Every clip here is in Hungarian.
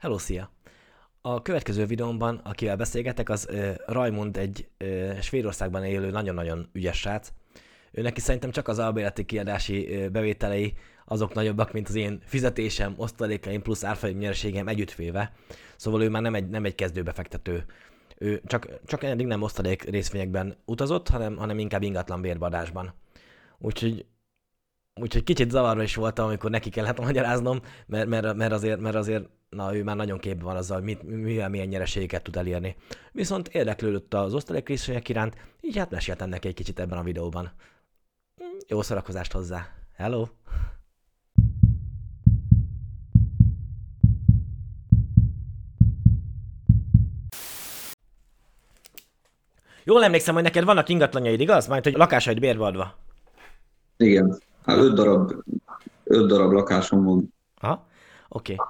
Hello, szia! A következő videómban, akivel beszélgetek, az uh, Rajmund egy uh, Svédországban élő nagyon-nagyon ügyes srác. Ő neki szerintem csak az albérleti kiadási uh, bevételei azok nagyobbak, mint az én fizetésem, osztalékaim plusz árfolyam nyereségem együttvéve. Szóval ő már nem egy, nem egy kezdőbefektető. Ő csak, csak eddig nem osztalék részvényekben utazott, hanem, hanem inkább ingatlan bérbadásban. Úgyhogy Úgyhogy kicsit zavarba is voltam, amikor neki kellett magyaráznom, mert, mert, mert, azért, mert azért na, ő már nagyon képben van azzal, mit, mivel milyen nyereségeket tud elérni. Viszont érdeklődött az osztalékrészvények iránt, így hát meséltem neki egy kicsit ebben a videóban. Jó szórakozást hozzá. Hello! Jól emlékszem, hogy neked vannak ingatlanjaid, igaz? Majd, hogy lakásaid bérbe adva. Igen. Hát öt darab, öt darab lakásom van. Ha? Oké. Okay.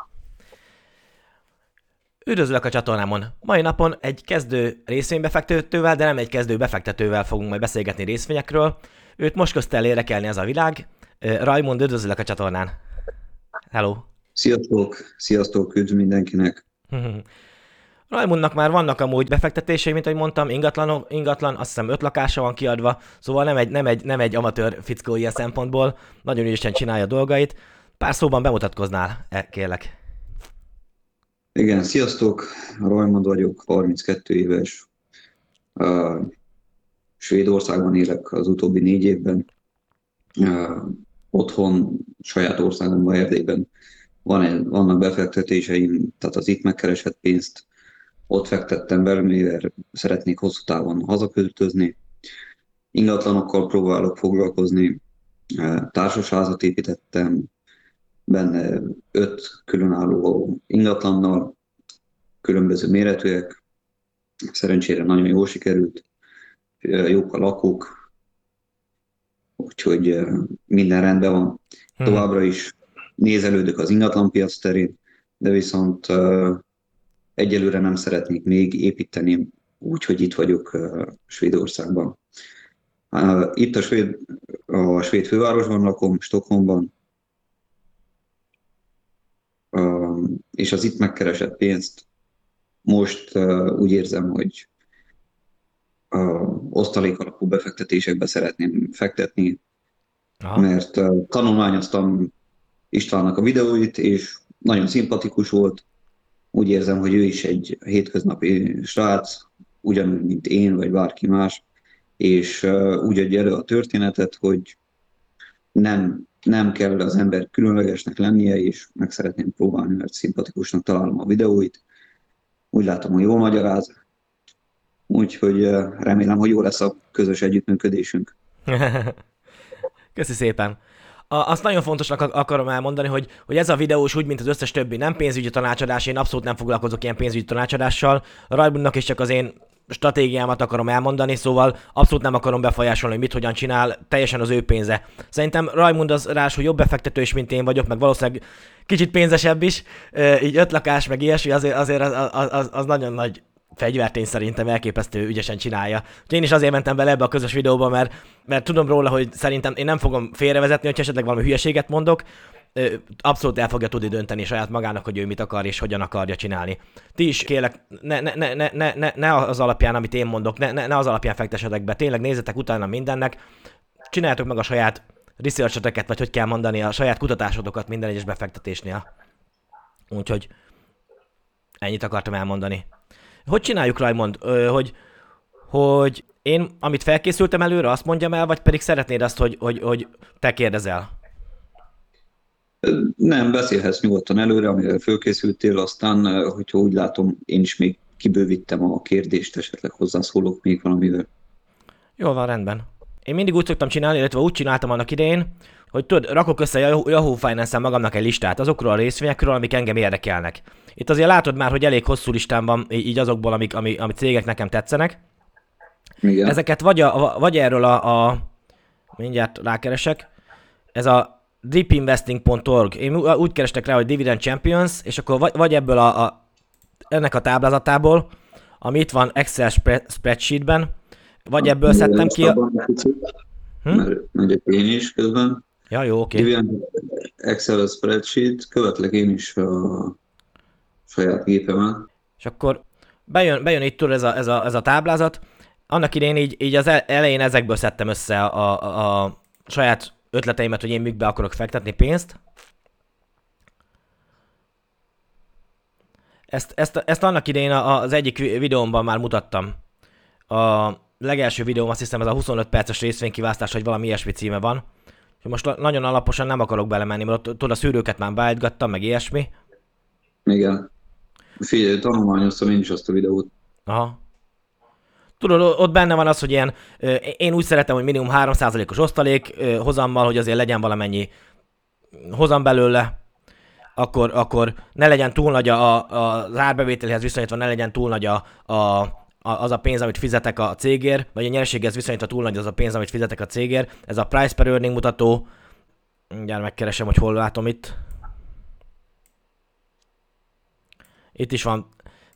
Üdvözlök a csatornámon! Mai napon egy kezdő részvénybefektetővel, de nem egy kezdő befektetővel fogunk majd beszélgetni részvényekről. Őt most közte el érekelni ez a világ. Rajmond, üdvözlök a csatornán! Hello! Sziasztok! Sziasztok! Üdv mindenkinek! Rajmundnak már vannak amúgy befektetései, mint ahogy mondtam, ingatlan, ingatlan, azt hiszem öt lakása van kiadva, szóval nem egy, nem egy, nem egy amatőr fickó ilyen szempontból, nagyon ügyesen csinálja a dolgait. Pár szóban bemutatkoznál, kérlek. Igen, sziasztok, Rajmond vagyok, 32 éves. Uh, Svédországban élek az utóbbi négy évben. Otthon, saját országomban, Erdélyben van vannak befektetéseim, tehát az itt megkeresett pénzt ott fektettem be, mivel szeretnék hosszú távon hazaköltözni. Ingatlanokkal próbálok foglalkozni, társasházat építettem, benne öt különálló ingatlannal, különböző méretűek, szerencsére nagyon jól sikerült, jók a lakók, úgyhogy minden rendben van. Hmm. Továbbra is nézelődök az ingatlanpiac terén, de viszont egyelőre nem szeretnék még építeni úgy, hogy itt vagyok Svédországban. Itt a svéd, a svéd fővárosban lakom, Stockholmban, és az itt megkeresett pénzt most úgy érzem, hogy osztalék alapú befektetésekbe szeretném fektetni, Aha. mert tanulmányoztam Istvánnak a videóit, és nagyon szimpatikus volt, úgy érzem, hogy ő is egy hétköznapi srác, ugyanúgy, mint én, vagy bárki más, és úgy adja elő a történetet, hogy nem, nem kell az ember különlegesnek lennie, és meg szeretném próbálni, mert szimpatikusnak találom a videóit. Úgy látom, hogy jól magyaráz, úgyhogy remélem, hogy jó lesz a közös együttműködésünk. Köszi szépen! Azt nagyon fontosnak akarom elmondani, hogy, hogy ez a videós úgy, mint az összes többi nem pénzügyi tanácsadás, én abszolút nem foglalkozok ilyen pénzügyi tanácsadással. A Rajbundnak is csak az én stratégiámat akarom elmondani, szóval abszolút nem akarom befolyásolni, hogy mit hogyan csinál, teljesen az ő pénze. Szerintem Rajmund az ráadásul jobb befektető is, mint én vagyok, meg valószínűleg kicsit pénzesebb is, így öt lakás, meg ilyesmi, azért, azért az, az, az, az nagyon nagy fegyvertény szerintem elképesztő ügyesen csinálja. Úgyhogy én is azért mentem bele ebbe a közös videóba, mert, mert tudom róla, hogy szerintem én nem fogom félrevezetni, hogy esetleg valami hülyeséget mondok, abszolút el fogja tudni dönteni saját magának, hogy ő mit akar és hogyan akarja csinálni. Ti is kérlek, ne, ne, ne, ne, ne, ne az alapján, amit én mondok, ne, ne, ne az alapján fektessetek be, tényleg nézzetek utána mindennek, csináljátok meg a saját research vagy hogy kell mondani, a saját kutatásodokat minden egyes befektetésnél. Úgyhogy ennyit akartam elmondani. Hogy csináljuk, Raymond, hogy, hogy én, amit felkészültem előre, azt mondjam el, vagy pedig szeretnéd azt, hogy, hogy, hogy te kérdezel? Nem, beszélhetsz nyugodtan előre, amivel fölkészültél, aztán, hogyha úgy látom, én is még kibővítem a kérdést, esetleg hozzászólok még valamivel. Jó van, rendben. Én mindig úgy szoktam csinálni, illetve úgy csináltam annak idején, hogy tudod, rakok össze Yahoo finance magamnak egy listát azokról a részvényekről, amik engem érdekelnek. Itt azért látod már, hogy elég hosszú listám van így azokból, amik, ami, ami cégek nekem tetszenek. Igen. Ezeket vagy, a, vagy erről a, a mindjárt rákeresek, ez a deepinvesting.org. Én úgy kerestek rá, hogy Dividend Champions, és akkor vagy, vagy ebből a, a, ennek a táblázatából, ami itt van Excel spreadsheetben, vagy ebből szedtem ki a... Hm? Mert megyek én is közben. Ja, jó, oké. Okay. Excel spreadsheet, követlek én is a saját gépemen. És akkor bejön, bejön itt ez a, ez, a, ez a táblázat. Annak idén így, így az elején ezekből szedtem össze a, a, a saját ötleteimet, hogy én mikbe akarok fektetni pénzt. Ezt, ezt, ezt annak idején az egyik videómban már mutattam. A legelső videóm azt hiszem ez a 25 perces részvénykiválasztás, hogy valami ilyesmi címe van. Most nagyon alaposan nem akarok belemenni, mert ott, tudod, a szűrőket már beállítgattam, meg ilyesmi. Igen. Figyelj, tanulmányoztam én is azt a videót. Aha. Tudod, ott benne van az, hogy ilyen, én úgy szeretem, hogy minimum 3%-os osztalék hozammal, hogy azért legyen valamennyi hozam belőle, akkor, akkor ne legyen túl nagy a, a, az árbevételhez viszonyítva, ne legyen túl nagy a, a, az a pénz, amit fizetek a cégért, vagy a nyereséghez viszonyítva túl nagy az a pénz, amit fizetek a cégért. Ez a price per earning mutató. Mindjárt megkeresem, hogy hol látom itt. Itt is van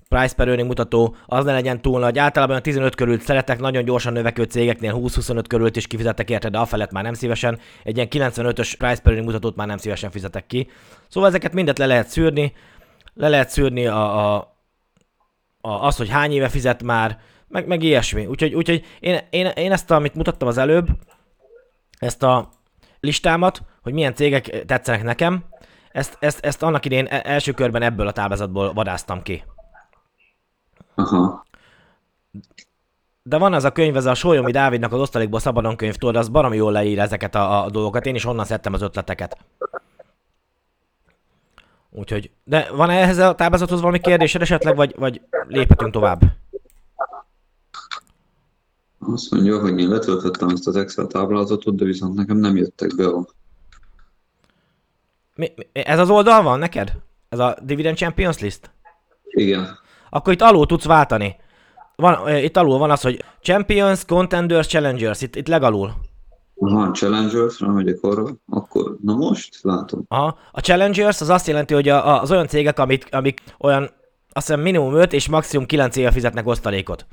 price per earning mutató, az ne legyen túl nagy. Általában a 15 körül szeretek, nagyon gyorsan növekvő cégeknél 20-25 körült is kifizetek érte, de afelett már nem szívesen. Egy ilyen 95-ös price per earning mutatót már nem szívesen fizetek ki. Szóval ezeket mindet le lehet szűrni. Le lehet szűrni a, a, az, hogy hány éve fizet már, meg, meg ilyesmi. Úgyhogy, úgyhogy én, én, én ezt, amit mutattam az előbb, ezt a listámat, hogy milyen cégek tetszenek nekem, ezt, ezt, ezt annak idén e, első körben ebből a táblázatból vadáztam ki. Aha. De van az a könyv, ez a Sólyomi Dávidnak az osztalékból szabadon könyv, tudod, az baromi jól leír ezeket a, a dolgokat, én is onnan szedtem az ötleteket. Úgyhogy, de van -e ehhez a táblázathoz valami kérdésed esetleg, vagy, vagy léphetünk tovább? Azt mondja, hogy én letöltöttem ezt az Excel táblázatot, de viszont nekem nem jöttek be a... Mi, mi, ez az oldal van neked? Ez a Dividend Champions List? Igen. Akkor itt alul tudsz váltani. Van, itt alul van az, hogy Champions, Contenders, Challengers, itt, itt legalul. Aha, Challengers, megyek arra, akkor, na most látom. Aha, a Challengers az azt jelenti, hogy a, az olyan cégek, amik, amik olyan, azt hiszem minimum 5 és maximum 9 éve fizetnek osztalékot.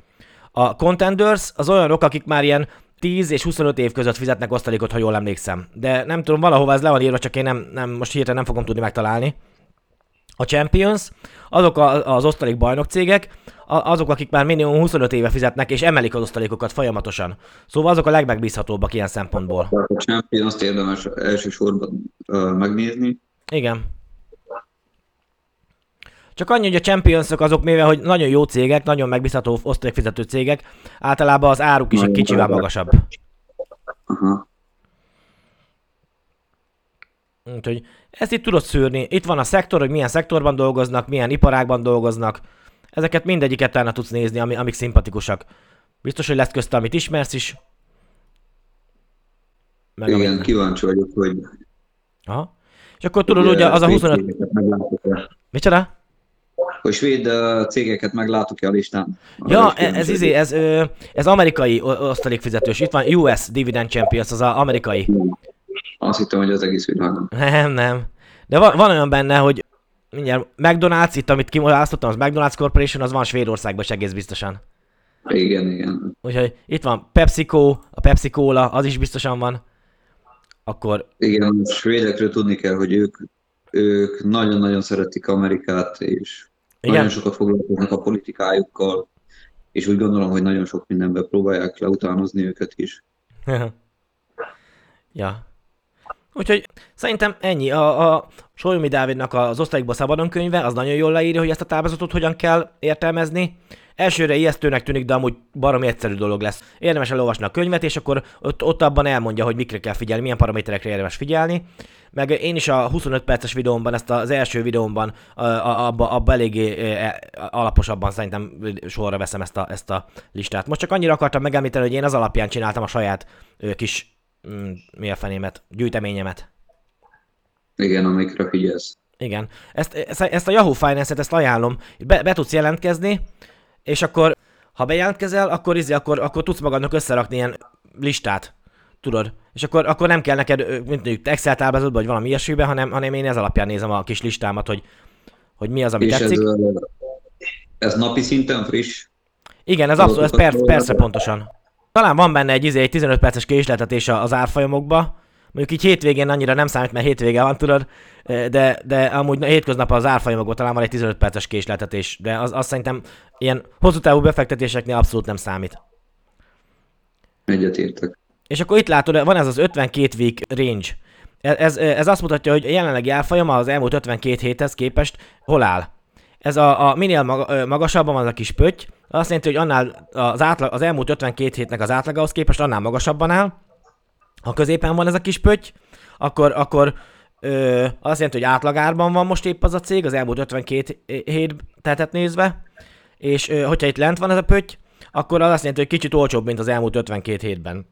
A Contenders az olyanok, akik már ilyen 10 és 25 év között fizetnek osztalékot, ha jól emlékszem. De nem tudom, valahova ez le van írva, csak én nem, nem most hirtelen nem fogom tudni megtalálni. A Champions, azok a, az osztalék bajnok cégek, azok, akik már minimum 25 éve fizetnek, és emelik az osztalékokat folyamatosan. Szóval azok a legmegbízhatóbbak ilyen szempontból. A Champions-t érdemes elsősorban megnézni. Igen. Csak annyi, hogy a champions azok, mivel hogy nagyon jó cégek, nagyon megbízható osztalékfizető cégek, általában az áruk is egy kicsivel magasabb. Aha. Úgyhogy ezt itt tudod szűrni. Itt van a szektor, hogy milyen szektorban dolgoznak, milyen iparágban dolgoznak. Ezeket mindegyiket talán tudsz nézni, ami, amik szimpatikusak. Biztos, hogy lesz közte, amit ismersz is. Meg Igen, amit... kíváncsi vagyok, hogy... Aha. És akkor tudod, ugye az a 25... Micsoda? Hogy svéd cégeket meglátok-e a listán? Ja, ez, ez, izé, ez, ez amerikai osztalékfizetős. Itt van US Dividend Champions, az a amerikai. Azt hittem, hogy az egész világon. Nem, nem. De van, van olyan benne, hogy mindjárt McDonald's, itt amit kiválasztottam, az McDonald's Corporation, az van Svédországban is egész biztosan. Igen, igen. Úgyhogy itt van PepsiCo, a Pepsi Cola, az is biztosan van. Akkor... Igen, a svédekről tudni kell, hogy ők, ők nagyon-nagyon szeretik Amerikát, és igen. nagyon sokat foglalkoznak a politikájukkal, és úgy gondolom, hogy nagyon sok mindenben próbálják leutánozni őket is. ja. Úgyhogy szerintem ennyi. A, a Solyomi Dávidnak az osztályokba szabadon könyve, az nagyon jól leírja, hogy ezt a táblázatot hogyan kell értelmezni. Elsőre ijesztőnek tűnik, de amúgy baromi egyszerű dolog lesz. Érdemes elolvasni a könyvet, és akkor ott, ott abban elmondja, hogy mikre kell figyelni, milyen paraméterekre érdemes figyelni. Meg én is a 25 perces videómban, ezt az első videómban abba, abba eléggé e, alaposabban szerintem sorra veszem ezt a, ezt a listát. Most csak annyira akartam megemlíteni, hogy én az alapján csináltam a saját kis mi a fenémet, gyűjteményemet. Igen, amikre figyelsz. Igen. Ezt, ezt, ezt a Yahoo Finance-et, ezt ajánlom. Be, be tudsz jelentkezni, és akkor, ha bejelentkezel, akkor, izé, akkor, akkor tudsz magadnak összerakni ilyen listát. Tudod? És akkor, akkor nem kell neked, mint mondjuk Excel táblázatban, vagy valami ilyesmiben, hanem, hanem én ez alapján nézem a kis listámat, hogy, hogy mi az, ami és tetszik. Ez, ez napi szinten friss? Igen, ez abszolút, ez per, persze pontosan. Talán van benne egy, izé, egy 15 perces késletetés az árfolyamokba, Mondjuk így hétvégén annyira nem számít, mert hétvége van, tudod, de, de amúgy hétköznap az árfolyamokban talán van egy 15 perces késletetés, de az, az szerintem ilyen hosszú távú befektetéseknél abszolút nem számít. Egyetértek. És akkor itt látod, van ez az 52 week range. Ez, ez azt mutatja, hogy a jelenlegi árfolyama az elmúlt 52 héthez képest hol áll. Ez a, a minél magasabban van az a kis pötty, azt jelenti, hogy annál az, átlag, az elmúlt 52 hétnek az átlagához képest annál magasabban áll. Ha középen van ez a kis pötty, akkor, akkor ö, azt jelenti, hogy átlagárban van most épp az a cég, az elmúlt 52 hét tetet nézve, és ö, hogyha itt lent van ez a pötty, akkor az azt jelenti, hogy kicsit olcsóbb, mint az elmúlt 52 hétben.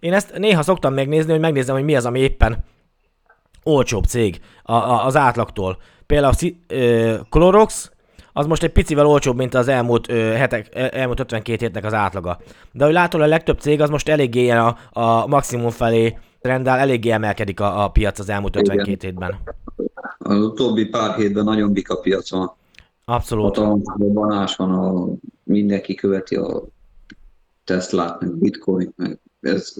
Én ezt néha szoktam megnézni, hogy megnézem, hogy mi az, ami éppen olcsóbb cég a, a, az átlagtól. Például a ö, Clorox, az most egy picivel olcsóbb, mint az elmúlt, ö, hetek, elmúlt 52 hétnek az átlaga. De hogy látod, a legtöbb cég az most eléggé a, a maximum felé rendel, eléggé emelkedik a, a piac az elmúlt 52 Igen. hétben. Az utóbbi pár hétben nagyon bika a piac van. Abszolút. Hatalmas van, a, mindenki követi a Teslát, meg Bitcoin, meg ez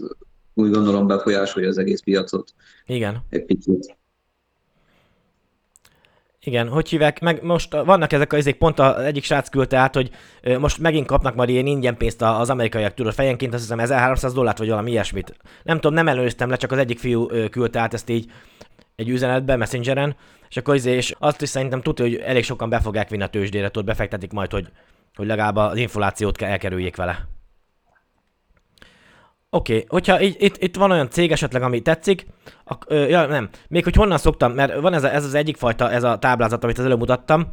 úgy gondolom befolyásolja az egész piacot. Igen. Egy picit. Igen, hogy hívják, meg most vannak ezek a ezek pont az egyik srác küldte át, hogy most megint kapnak majd ilyen ingyen pénzt az amerikaiak, tudod, fejenként azt hiszem 1300 dollárt, vagy valami ilyesmit. Nem tudom, nem előztem le, csak az egyik fiú küldte át ezt így egy üzenetbe, messengeren, és akkor izé, és azt is szerintem tudja, hogy elég sokan be fogják vinni a tőzsdére, tudod, befektetik majd, hogy, hogy legalább az inflációt elkerüljék vele. Oké, okay. hogyha itt, itt, itt van olyan cég esetleg, ami tetszik, ak, ö, ja, nem, még hogy honnan szoktam, mert van ez, a, ez az egyik fajta, ez a táblázat, amit az előbb mutattam,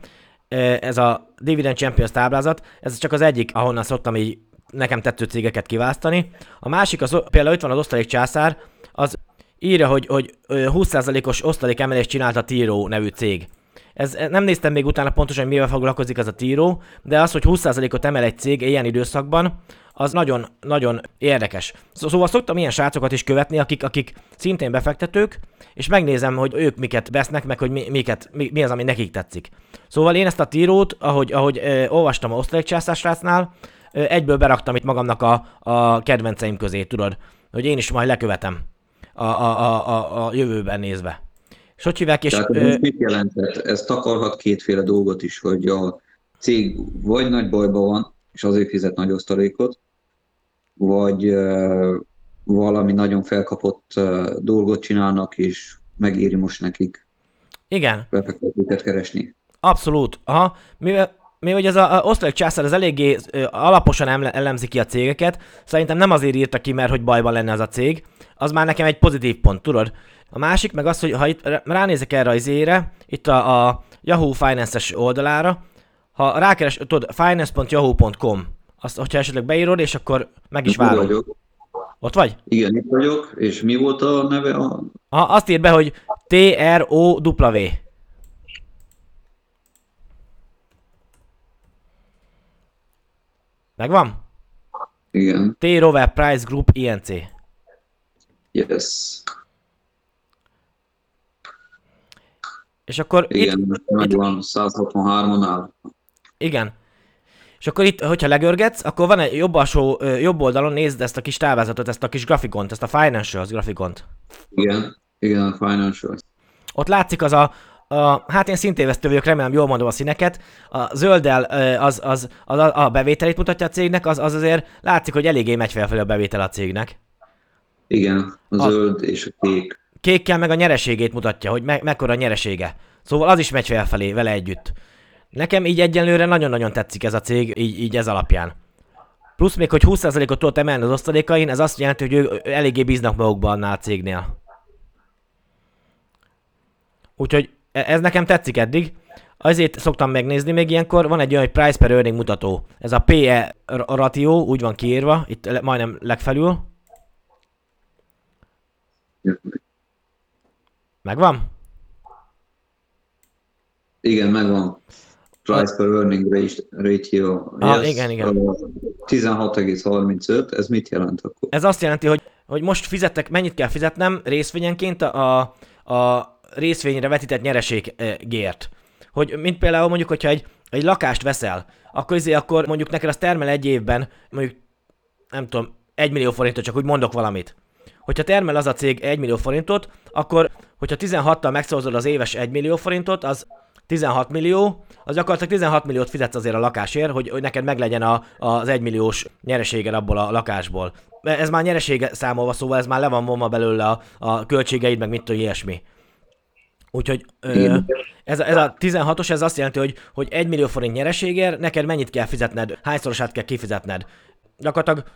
ez a Dividend Champions táblázat, ez csak az egyik, ahonnan szoktam így nekem tetsző cégeket kiválasztani. A másik, az, például itt van az osztalék császár, az írja, hogy, hogy 20%-os osztalék emelést csinált a Tiro nevű cég. Ez, nem néztem még utána pontosan, hogy mivel foglalkozik ez a Tiro, de az, hogy 20%-ot emel egy cég ilyen időszakban, az nagyon, nagyon érdekes. Szóval szoktam ilyen srácokat is követni, akik, akik szintén befektetők, és megnézem, hogy ők miket vesznek, meg hogy mi, miket, mi, mi az, ami nekik tetszik. Szóval én ezt a tírót, ahogy, ahogy ö, olvastam a osztalékcsászásrácnál, ö, egyből beraktam itt magamnak a, a kedvenceim közé, tudod, hogy én is majd lekövetem a, a, a, a, a jövőben nézve. És hogy hívják, és... Tehát ö... mit jelentett? Ez takarhat kétféle dolgot is, hogy a cég vagy nagy bajban van, és azért fizet nagy osztalékot, vagy valami nagyon felkapott dolgot csinálnak, és megéri most nekik Igen. befektetőket keresni. Abszolút. Aha. Mivel, mi hogy ez a, a osztalék császár az eléggé alaposan elemzi ki a cégeket, szerintem nem azért írta ki, mert hogy bajban lenne az a cég, az már nekem egy pozitív pont, tudod? A másik meg az, hogy ha itt ránézek erre az ére, itt a, a Yahoo Finance-es oldalára, ha rákeres, tudod, finance.yahoo.com, azt, hogyha esetleg beírod, és akkor meg is várom. Vagyok. Ott vagy? Igen, itt vagyok, és mi volt a neve? A... Ha, azt ír be, hogy T-R-O-W. Megvan? Igen. T. Rover Price Group INC. Yes. És akkor Igen, itt, megvan, 163-on Igen. És akkor itt, hogyha legörgetsz, akkor van egy jobb, alsó, jobb oldalon, nézd ezt a kis táblázatot, ezt a kis grafikont, ezt a financials grafikont. Igen, igen, a financials. Ott látszik az a, a hát én szintévesztő vagyok, remélem jól mondom a színeket. A zölddel az, az, az, az a bevételét mutatja a cégnek, az, az azért látszik, hogy eléggé megy felfelé a bevétel a cégnek. Igen, a, a zöld és a kék. Kékkel meg a nyereségét mutatja, hogy me- mekkora a nyeresége. Szóval az is megy felfelé vele együtt. Nekem így egyenlőre nagyon-nagyon tetszik ez a cég, így, így ez alapján. Plusz még, hogy 20%-ot tudott emelni az osztalékain, ez azt jelenti, hogy ők eléggé bíznak magukban annál a cégnél. Úgyhogy e, ez nekem tetszik eddig. Azért szoktam megnézni még ilyenkor, van egy olyan, hogy price per earning mutató. Ez a PE ratio, úgy van kiírva, itt majdnem legfelül. Megvan? Igen, megvan. Price per earning ratio. Ah, yes, igen, igen. 16,35, ez mit jelent akkor? Ez azt jelenti, hogy, hogy most fizettek, mennyit kell fizetnem részvényenként a, a részvényre vetített nyereségért. Hogy, mint például mondjuk, hogyha egy, egy lakást veszel, akkor, izé, akkor mondjuk neked az termel egy évben, mondjuk, nem tudom, egy millió forintot, csak úgy mondok valamit. hogyha termel az a cég 1 millió forintot, akkor, hogyha 16-tal megszorozod az éves 1 millió forintot, az 16 millió, az gyakorlatilag 16 milliót fizetsz azért a lakásért, hogy, hogy neked meglegyen a, az 1 milliós nyereséged abból a lakásból. Ez már nyeresége számolva, szóval ez már le van vonva belőle a, a költségeid, meg mit tudom, ilyesmi. Úgyhogy ö, ez, a, ez a 16-os, ez azt jelenti, hogy, hogy 1 millió forint nyereségért neked mennyit kell fizetned, hányszorosát kell kifizetned. Gyakorlatilag,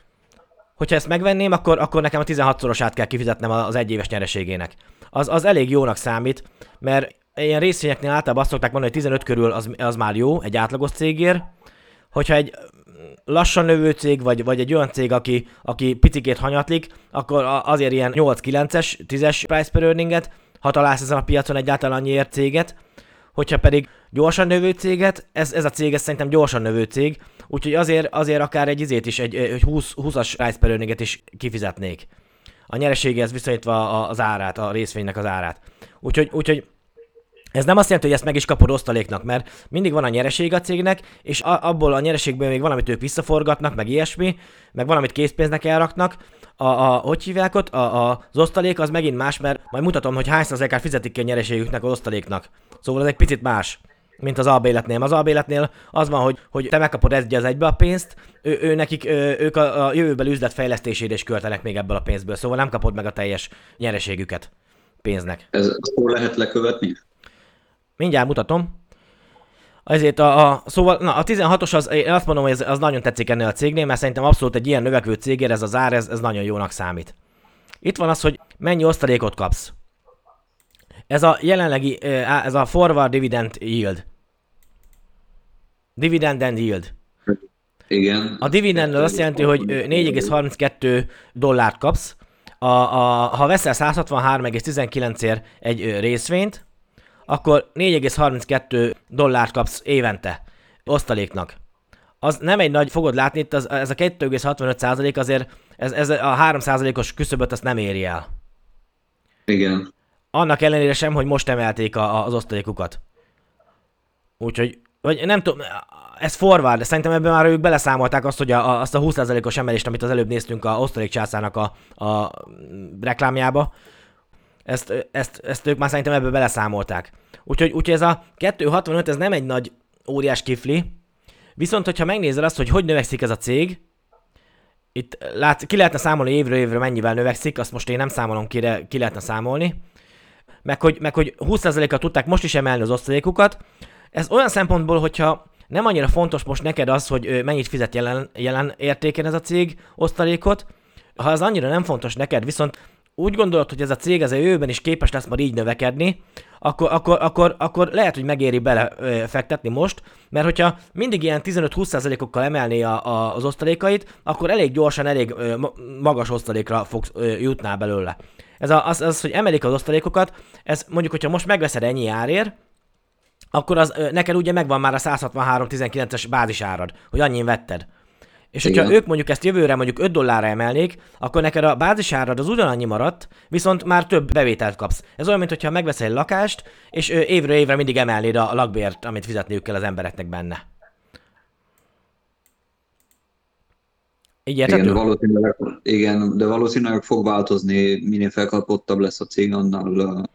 hogyha ezt megvenném, akkor, akkor nekem a 16-szorosát kell kifizetnem az egyéves nyereségének. Az, az elég jónak számít, mert ilyen részvényeknél általában azt szokták mondani, hogy 15 körül az, az már jó egy átlagos cégért. Hogyha egy lassan növő cég, vagy, vagy egy olyan cég, aki, aki picikét hanyatlik, akkor azért ilyen 8-9-es, 10-es price per earninget, ha találsz ezen a piacon egyáltalán annyiért céget, hogyha pedig gyorsan növő céget, ez, ez a cég ez szerintem gyorsan növő cég, úgyhogy azért, azért akár egy izét is, egy, egy 20, 20-as price per earninget is kifizetnék. A nyereséghez viszonyítva az árát, a részvénynek az árát. Úgyhogy, úgyhogy ez nem azt jelenti, hogy ezt meg is kapod osztaléknak, mert mindig van a nyereség a cégnek, és a- abból a nyereségből még valamit ők visszaforgatnak, meg ilyesmi, meg valamit készpénznek elraknak. A, a hogy hívják ott? A, a, az osztalék az megint más, mert majd mutatom, hogy hány százalékát fizetik ki a nyereségüknek az osztaléknak. Szóval ez egy picit más mint az albéletnél. Az albéletnél az van, hogy, hogy te megkapod egy az egybe a pénzt, ő, ő nekik, ő, ők a, a jövőbeli üzlet fejlesztésére is költenek még ebből a pénzből, szóval nem kapod meg a teljes nyereségüket pénznek. Ez hol lehet lekövetni? Mindjárt mutatom. Ezért a, a szóval, na, a 16-os az, én azt mondom, hogy ez, az nagyon tetszik ennél a cégnél, mert szerintem abszolút egy ilyen növekvő cégért ez az ár, ez, ez nagyon jónak számít. Itt van az, hogy mennyi osztalékot kapsz. Ez a jelenlegi, ez a forward dividend yield. Dividend and yield. Igen. A dividend azt jelenti, hogy 4,32 dollárt kapsz. A, a, ha veszel 163,19-ért egy részvényt, akkor 4,32 dollárt kapsz évente osztaléknak. Az nem egy nagy, fogod látni, itt az, ez a 2,65 százalék azért, ez, ez a 3 százalékos küszöböt azt nem éri el. Igen. Annak ellenére sem, hogy most emelték a, az osztalékukat. Úgyhogy, vagy nem tudom, ez forward, de szerintem ebben már ők beleszámolták azt, hogy a, azt a 20%-os emelést, amit az előbb néztünk a osztalék császának a, a reklámjába, ezt, ezt, ezt ők már szerintem ebből beleszámolták. Úgyhogy, úgyhogy ez a 265, ez nem egy nagy óriás kifli, viszont hogyha megnézel azt, hogy hogy növekszik ez a cég, itt lát, ki lehetne számolni évről évre mennyivel növekszik, azt most én nem számolom ki, de ki lehetne számolni, meg hogy, meg hogy 20%-kal tudták most is emelni az osztalékukat. Ez olyan szempontból, hogyha nem annyira fontos most neked az, hogy mennyit fizet jelen, jelen értéken ez a cég osztalékot, ha az annyira nem fontos neked, viszont úgy gondolod, hogy ez a cég az a jövőben is képes lesz majd így növekedni, akkor, akkor, akkor, akkor lehet, hogy megéri belefektetni most, mert hogyha mindig ilyen 15-20%-okkal emelné a, a, az osztalékait, akkor elég gyorsan, elég magas osztalékra fog jutnál belőle. Ez a, az, az, hogy emelik az osztalékokat, ez mondjuk, hogyha most megveszed ennyi árért, akkor az, neked ugye megvan már a 163-19-es bázisárad, hogy annyi vetted. És hogyha Igen. ők mondjuk ezt jövőre mondjuk 5 dollárra emelnék, akkor neked a bázisárad az ugyanannyi maradt, viszont már több bevételt kapsz. Ez olyan, mintha megveszel egy lakást, és évről évre mindig emelnéd a lakbért, amit fizetniük kell az embereknek benne. Így igen, de valószínűleg, igen, de valószínűleg fog változni, minél felkapottabb lesz a cég, annál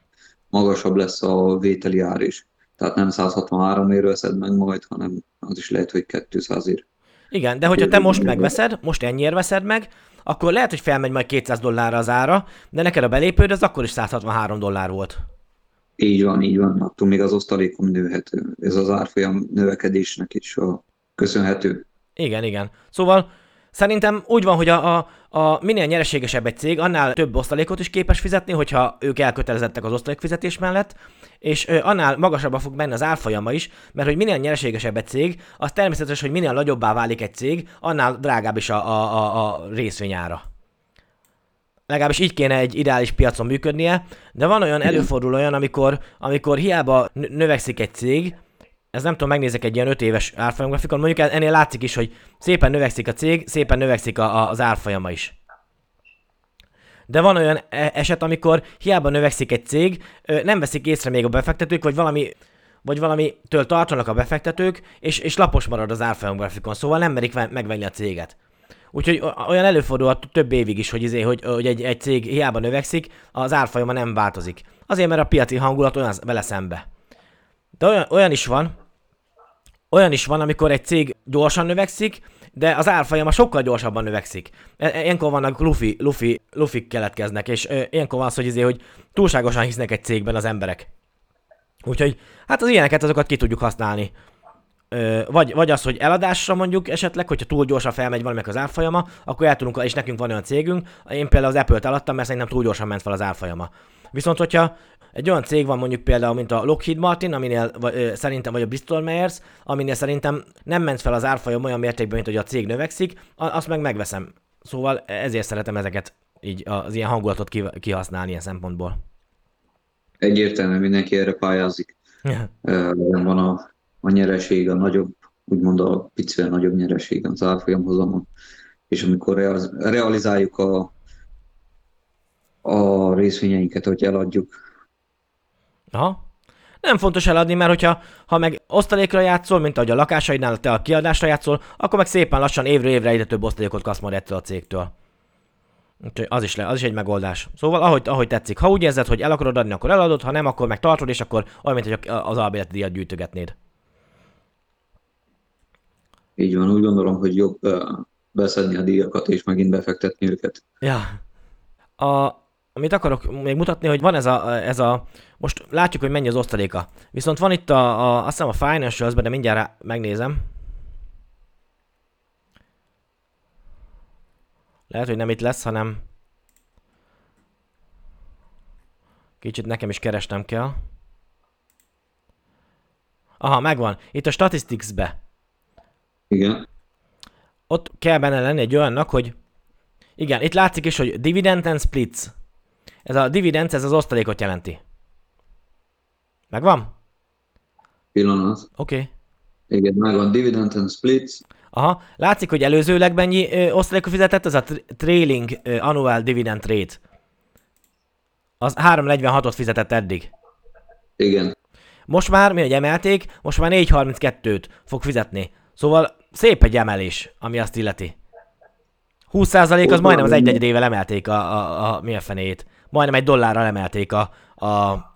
magasabb lesz a vételi ár is. Tehát nem 163 ér veszed meg majd, hanem az is lehet, hogy 200 ér. Igen, de hogyha te most megveszed, most ennyiért veszed meg, akkor lehet, hogy felmegy majd 200 dollárra az ára, de neked a belépőd az akkor is 163 dollár volt. Így van, így van. Attól még az osztalékom nőhető. Ez az árfolyam növekedésnek is a köszönhető. Igen, igen. Szóval Szerintem úgy van, hogy a, a, a minél nyereségesebb egy cég, annál több osztalékot is képes fizetni, hogyha ők elkötelezettek az osztalékfizetés mellett, és ö, annál magasabbra fog menni az árfolyama is, mert hogy minél nyereségesebb egy cég, az természetes, hogy minél nagyobbá válik egy cég, annál drágább is a, a, a, a részvényára. Legalábbis így kéne egy ideális piacon működnie, de van olyan előfordul olyan, amikor, amikor hiába növekszik egy cég, ez nem tudom, megnézek egy ilyen 5 éves árfolyamgrafikon, mondjuk ennél látszik is, hogy szépen növekszik a cég, szépen növekszik a, a, az árfolyama is. De van olyan e, eset, amikor hiába növekszik egy cég, nem veszik észre még a befektetők, vagy valami vagy valamitől tartanak a befektetők, és, és lapos marad az árfolyamgrafikon, szóval nem merik megvenni a céget. Úgyhogy olyan előfordulhat több évig is, hogy, izé, hogy, hogy egy, egy cég hiába növekszik, az árfolyama nem változik. Azért, mert a piaci hangulat olyan vele szembe. De olyan, olyan is van, olyan is van, amikor egy cég gyorsan növekszik, de az árfolyama sokkal gyorsabban növekszik. E, e, ilyenkor vannak lufi, lufi, lufik keletkeznek, és ilyenkor van az, hogy, izé, hogy túlságosan hisznek egy cégben az emberek. Úgyhogy hát az ilyeneket azokat ki tudjuk használni. vagy, vagy az, hogy eladásra mondjuk esetleg, hogyha túl gyorsan felmegy valamelyik az árfolyama, akkor el tudunk, és nekünk van olyan cégünk, én például az Apple-t eladtam, mert szerintem túl gyorsan ment fel az árfolyama. Viszont, hogyha egy olyan cég van mondjuk például, mint a Lockheed Martin, aminél vagy, ö, szerintem, vagy a Bristol Myers, aminél szerintem nem ment fel az árfolyam olyan mértékben, mint hogy a cég növekszik, azt meg megveszem. Szóval ezért szeretem ezeket így az ilyen hangulatot kihasználni ilyen szempontból. Egyértelműen mindenki erre pályázik. Yeah. Van a, a nyereség, a nagyobb, úgymond a picivel nagyobb nyereség az árfolyamhozamon, és amikor realizáljuk a, a részvényeinket, hogy eladjuk, Aha. Nem fontos eladni, mert hogyha ha meg osztalékra játszol, mint ahogy a lakásaidnál te a kiadásra játszol, akkor meg szépen lassan évről évre egyre több osztalékot kapsz majd ettől a cégtől. Úgyhogy az is, le, az is egy megoldás. Szóval ahogy, ahogy tetszik. Ha úgy érzed, hogy el akarod adni, akkor eladod, ha nem, akkor meg tartod, és akkor olyan, mint hogy az albérleti díjat gyűjtögetnéd. Így van, úgy gondolom, hogy jobb beszedni a díjakat, és megint befektetni őket. Ja. A, amit akarok még mutatni, hogy van ez a, ez a most látjuk, hogy mennyi az osztaléka. Viszont van itt a, a azt hiszem a financials de mindjárt megnézem. Lehet, hogy nem itt lesz, hanem kicsit nekem is keresnem kell. Aha, megvan. Itt a statistics-be. Igen. Ott kell benne lenni egy olyannak, hogy igen, itt látszik is, hogy dividend and splits. Ez a dividend, ez az osztalékot jelenti. Megvan? Pillanat. Oké. Okay. Igen, megvan. Dividend and splits. Aha, látszik, hogy előzőleg mennyi osztalékot fizetett, ez a trailing ö, annual dividend rate. Az 3,46-ot fizetett eddig. Igen. Most már, mi emelték, most már 4,32-t fog fizetni. Szóval szép egy emelés, ami azt illeti. 20% az majdnem az egy éve emelték a, a, a mi a fenét. Majdnem egy dollárral emelték a, a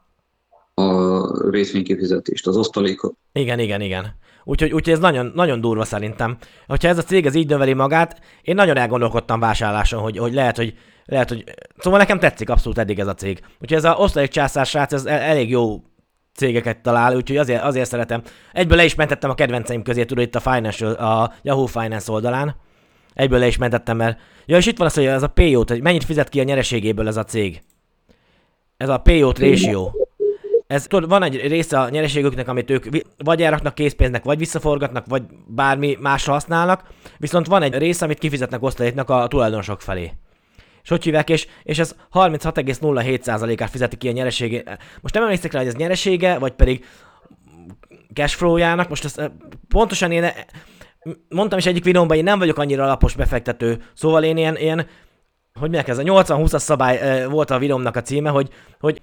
a részvénykifizetést, az osztalékot. Igen, igen, igen. Úgyhogy, úgyhogy ez nagyon, nagyon durva szerintem. Hogyha ez a cég ez így növeli magát, én nagyon elgondolkodtam vásárláson, hogy, hogy lehet, hogy lehet, hogy... Szóval nekem tetszik abszolút eddig ez a cég. Úgyhogy ez a osztalék császár srác, ez elég jó cégeket talál, úgyhogy azért, azért szeretem. Egyből le is mentettem a kedvenceim közé, tudod, itt a, Financial, a Yahoo Finance oldalán. Egyből le is mentettem, mert... Ja, és itt van az, hogy ez a payout, hogy mennyit fizet ki a nyereségéből ez a cég. Ez a payout ratio ez tudod, van egy része a nyereségüknek, amit ők vagy elraknak készpénznek, vagy visszaforgatnak, vagy bármi másra használnak, viszont van egy része, amit kifizetnek osztaléknak a tulajdonosok felé. És hogy hívják, és, és ez 36,07%-át fizeti ki a nyereségé. Most nem emlékszek rá, hogy ez nyeresége, vagy pedig cashflow-jának. Most ezt eh, pontosan én eh, mondtam is egyik videóban, én nem vagyok annyira alapos befektető, szóval én ilyen, ilyen hogy mondják, ez a 80-20-as szabály e, volt a videómnak a címe, hogy, hogy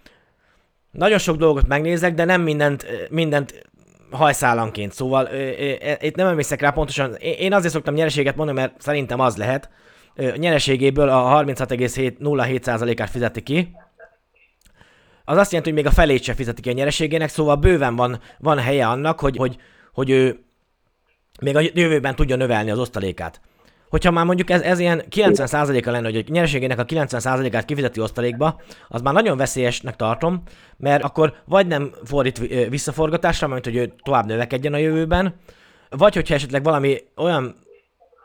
nagyon sok dolgot megnézek, de nem mindent, mindent hajszálanként, szóval itt nem emlékszek rá pontosan, én azért szoktam nyereséget mondani, mert szerintem az lehet, a nyereségéből a 36,07%-át fizeti ki, az azt jelenti, hogy még a felét sem fizeti ki a nyereségének, szóval bőven van, van helye annak, hogy, hogy, hogy ő még a jövőben tudja növelni az osztalékát. Hogyha már mondjuk ez, ez ilyen 90%-a lenne, hogy a nyereségének a 90%-át kifizeti osztalékba, az már nagyon veszélyesnek tartom, mert akkor vagy nem fordít visszaforgatásra, mert hogy ő tovább növekedjen a jövőben, vagy hogyha esetleg valami olyan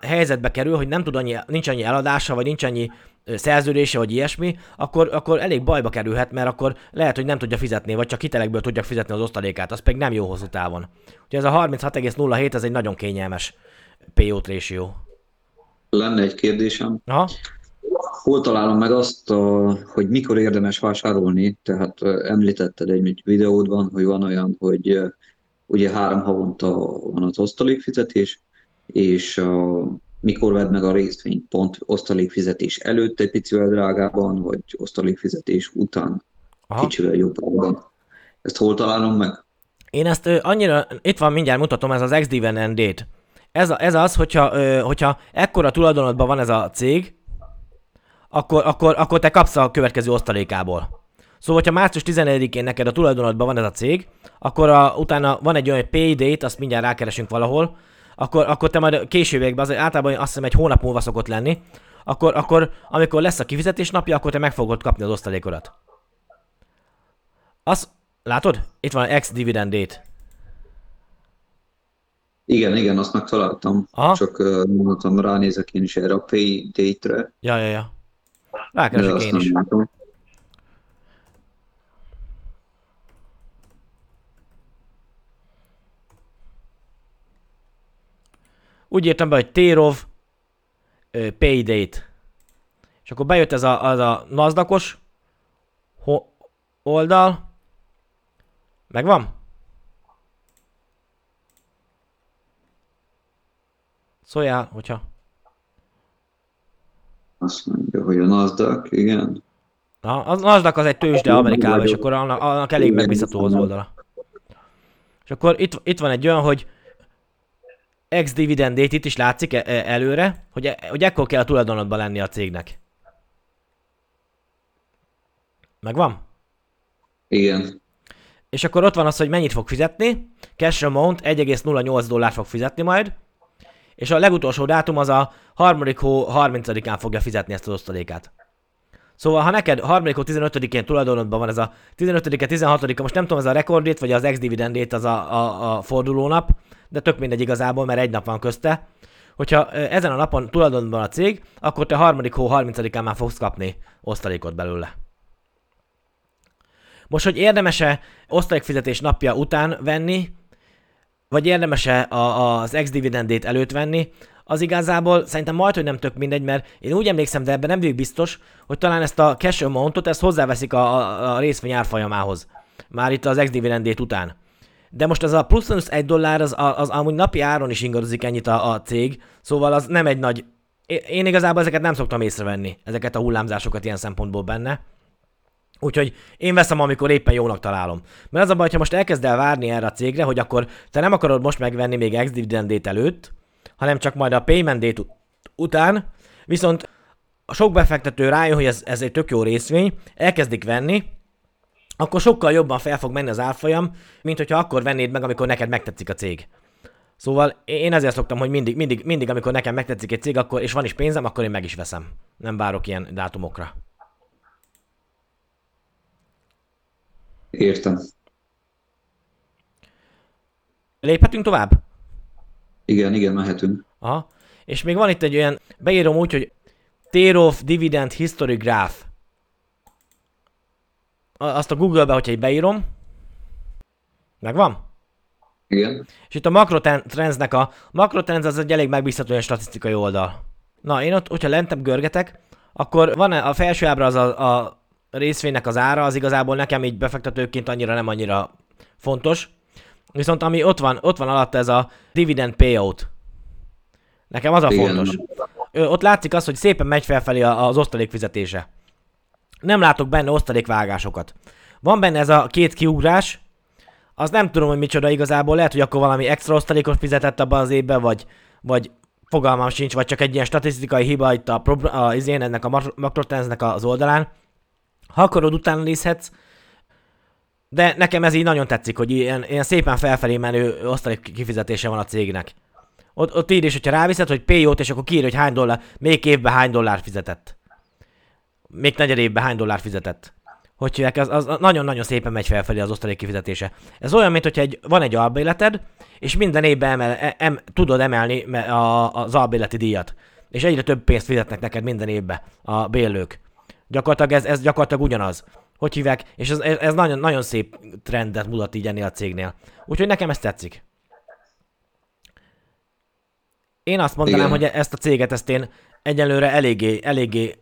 helyzetbe kerül, hogy nem tud annyi, nincs annyi eladása, vagy nincs annyi szerződése, vagy ilyesmi, akkor, akkor elég bajba kerülhet, mert akkor lehet, hogy nem tudja fizetni, vagy csak hitelekből tudja fizetni az osztalékát, az pedig nem jó hosszú távon. Úgyhogy ez a 36,07 ez egy nagyon kényelmes payout ratio. Lenne egy kérdésem. Aha. Hol találom meg azt, hogy mikor érdemes vásárolni? Tehát említetted egy videódban, hogy van olyan, hogy ugye három havonta van az osztalékfizetés, és mikor vedd meg a részvényt, pont osztalékfizetés előtt egy picivel drágában, vagy osztalékfizetés után Aha. kicsivel jobban. Ezt hol találom meg? Én ezt annyira, itt van mindjárt mutatom, ez az X-Dividend Date. Ez, a, ez az, hogyha, ö, hogyha ekkora tulajdonodban van ez a cég, akkor, akkor, akkor te kapsz a következő osztalékából. Szóval, hogyha március 14-én neked a tulajdonodban van ez a cég, akkor a, utána van egy olyan pay date, azt mindjárt rákeresünk valahol, akkor, akkor te majd későbbiekben, az általában azt hiszem egy hónap múlva szokott lenni, akkor, akkor amikor lesz a kifizetés napja, akkor te meg fogod kapni az osztalékodat. Azt, látod? Itt van ex dividend date. Igen, igen, azt megtaláltam. Aha. Csak uh, mondtam, ránézek én is erre a pay date-re. Ja, ja, ja. Rákeresek én is. Látom. Úgy írtam be, hogy Térov Paydate. És akkor bejött ez a, az a nazdakos oldal. Megvan? Szóljál, hogyha... Azt mondja, hogy a Nasdaq, igen. Na, a Nasdaq az egy tőzsde Amerikában, és akkor annak, annak elég megbízható az oldala. És akkor itt, itt van egy olyan, hogy ex-dividendét itt is látszik e- e- előre, hogy, e- hogy ekkor kell a tulajdonodban lenni a cégnek. Megvan? Igen. És akkor ott van az, hogy mennyit fog fizetni. Cash amount 1,08 dollár fog fizetni majd. És a legutolsó dátum az a harmadik hó 30-án fogja fizetni ezt az osztalékát. Szóval, ha neked harmadik hó 15-én tulajdonodban van ez a 15-e, 16-a, most nem tudom, ez a rekordét, vagy az ex-dividendét az a, a, a fordulónap, de tök mindegy igazából, mert egy nap van közte. Hogyha ezen a napon tulajdonban a cég, akkor te harmadik hó 30-án már fogsz kapni osztalékot belőle. Most, hogy érdemese osztalékfizetés napja után venni, vagy érdemese a, az ex-dividendét előtt venni, az igazából szerintem majd, hogy nem tök mindegy, mert én úgy emlékszem, de ebben nem vagyok biztos, hogy talán ezt a cash amountot, ezt hozzáveszik a, a, a részvény árfolyamához. Már itt az ex-dividendét után. De most az a plusz egy dollár, az, az, az amúgy napi áron is ingadozik ennyit a, a cég, szóval az nem egy nagy... Én igazából ezeket nem szoktam észrevenni, ezeket a hullámzásokat ilyen szempontból benne. Úgyhogy én veszem, amikor éppen jónak találom. Mert az a baj, ha most elkezd el várni erre a cégre, hogy akkor te nem akarod most megvenni még ex dividend előtt, hanem csak majd a payment date után, viszont a sok befektető rájön, hogy ez, ez egy tök jó részvény, elkezdik venni, akkor sokkal jobban fel fog menni az árfolyam, mint hogyha akkor vennéd meg, amikor neked megtetszik a cég. Szóval én ezért szoktam, hogy mindig, mindig, mindig amikor nekem megtetszik egy cég, akkor, és van is pénzem, akkor én meg is veszem. Nem várok ilyen dátumokra. Értem. Léphetünk tovább? Igen, igen, mehetünk. Aha. És még van itt egy olyan, beírom úgy, hogy Tear Dividend History Graph. Azt a Google-be, hogyha egy beírom. Megvan? Igen. És itt a Macrotrends-nek a Macrotrends az egy elég megbízható olyan statisztikai oldal. Na, én ott, hogyha lentebb görgetek, akkor van a felső ábra az a, a részvénynek az ára, az igazából nekem így befektetőként annyira nem annyira fontos. Viszont ami ott van, ott van alatt ez a dividend payout. Nekem az a Igen. fontos. Ö, ott látszik az, hogy szépen megy felfelé az osztalék fizetése. Nem látok benne osztalékvágásokat. Van benne ez a két kiugrás, az nem tudom, hogy micsoda igazából, lehet, hogy akkor valami extra osztalékot fizetett abban az évben, vagy, vagy fogalmam sincs, vagy csak egy ilyen statisztikai hiba itt a, a, a izén, ennek a makrotenznek az oldalán. Ha akarod, utána nézhetsz, de nekem ez így nagyon tetszik, hogy ilyen, ilyen szépen felfelé menő osztalék kifizetése van a cégnek. Ott, ott írj is, hogyha ráviszed, hogy PO-t, és akkor kiír, hogy hány dollár, még évben hány dollár fizetett. Még negyed évben hány dollár fizetett. Hogy hívják, az, az nagyon-nagyon szépen megy felfelé az osztalék kifizetése. Ez olyan, mint hogyha egy, van egy albéleted, és minden évben emel, e, em, tudod emelni a, az albéleti díjat. És egyre több pénzt fizetnek neked minden évben a bélők. Gyakorlatilag ez, ez gyakorlatilag ugyanaz. Hogy hívják, és ez, ez nagyon, nagyon szép trendet mutat így ennél a cégnél. Úgyhogy nekem ez tetszik. Én azt mondanám, Igen. hogy ezt a céget, ezt én egyelőre eléggé, eléggé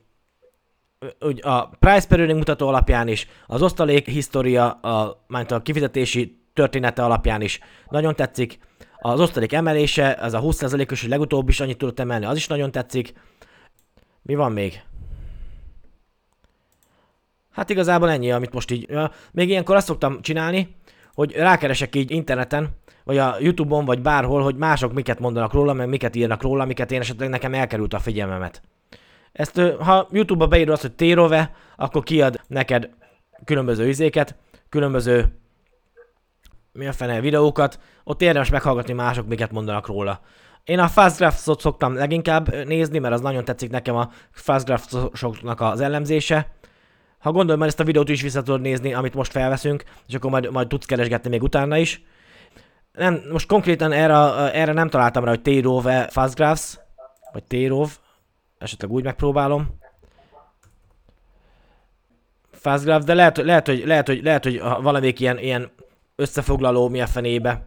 úgy a price per mutató alapján is, az osztalék história, a, a kifizetési története alapján is nagyon tetszik. Az osztalék emelése, az a 20%-os, hogy legutóbb is annyit tudott emelni, az is nagyon tetszik. Mi van még? Hát igazából ennyi, amit most így... Még ilyenkor azt szoktam csinálni, hogy rákeresek így interneten, vagy a Youtube-on, vagy bárhol, hogy mások miket mondanak róla, meg miket írnak róla, miket én esetleg nekem elkerült a figyelmemet. Ezt, ha YouTube-ba beírod azt, hogy Térove, akkor kiad neked különböző izéket, különböző mi a fene videókat, ott érdemes meghallgatni mások, miket mondanak róla. Én a Fastgraphs-ot szoktam leginkább nézni, mert az nagyon tetszik nekem a Fastgraphs-oknak az ellenzése. Ha gondolom, már ezt a videót is vissza tudod nézni, amit most felveszünk, és akkor majd, majd tudsz keresgetni még utána is. Nem, most konkrétan erre, erre nem találtam rá, hogy T-Rove Fastgraphs, vagy T-Rove, esetleg úgy megpróbálom. Fastgraph, de lehet, lehet, hogy, lehet, hogy, lehet, hogy valamelyik ilyen, ilyen összefoglaló mi a fenébe